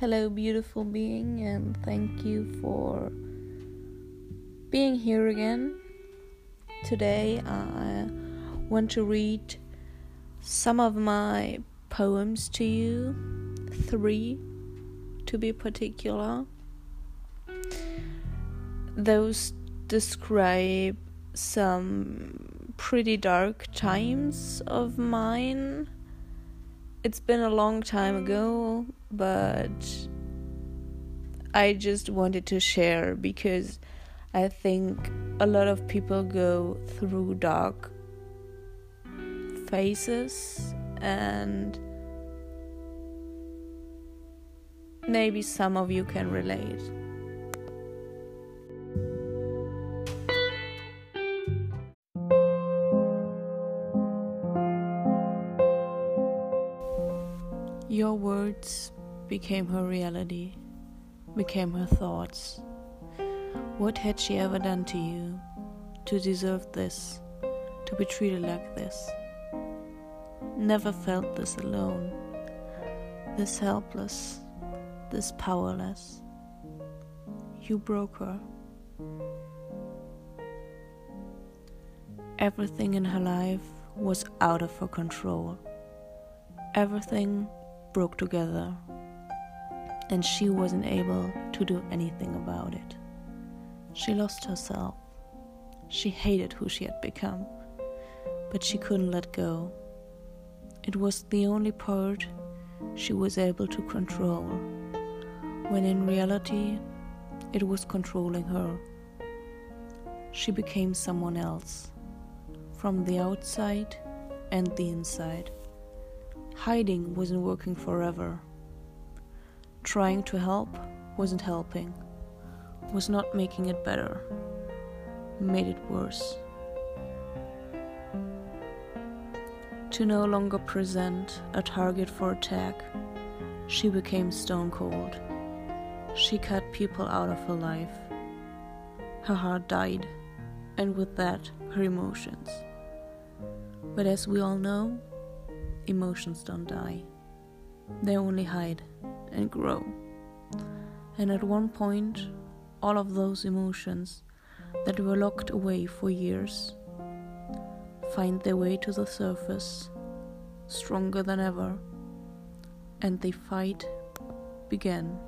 Hello, beautiful being, and thank you for being here again. Today, I want to read some of my poems to you, three to be particular. Those describe some pretty dark times of mine it's been a long time mm. ago, but I just wanted to share because I think a lot of people go through dark phases and maybe some of you can relate. Your words became her reality, became her thoughts. What had she ever done to you to deserve this, to be treated like this? Never felt this alone, this helpless, this powerless. You broke her. Everything in her life was out of her control. Everything broke together, and she wasn't able to do anything about it. She lost herself. She hated who she had become, but she couldn't let go. It was the only part she was able to control, when in reality, it was controlling her. She became someone else, from the outside and the inside. Hiding wasn't working forever. Trying to help wasn't helping, was not making it better, made it worse. To no longer present a target for attack, she became stone cold. She cut people out of her life. Her heart died, and with that, her emotions. But as we all know, emotions don't die, they only hide and grow. And at one point, all of those emotions that were locked away for years find their way to the surface, stronger than ever, and they fight begin.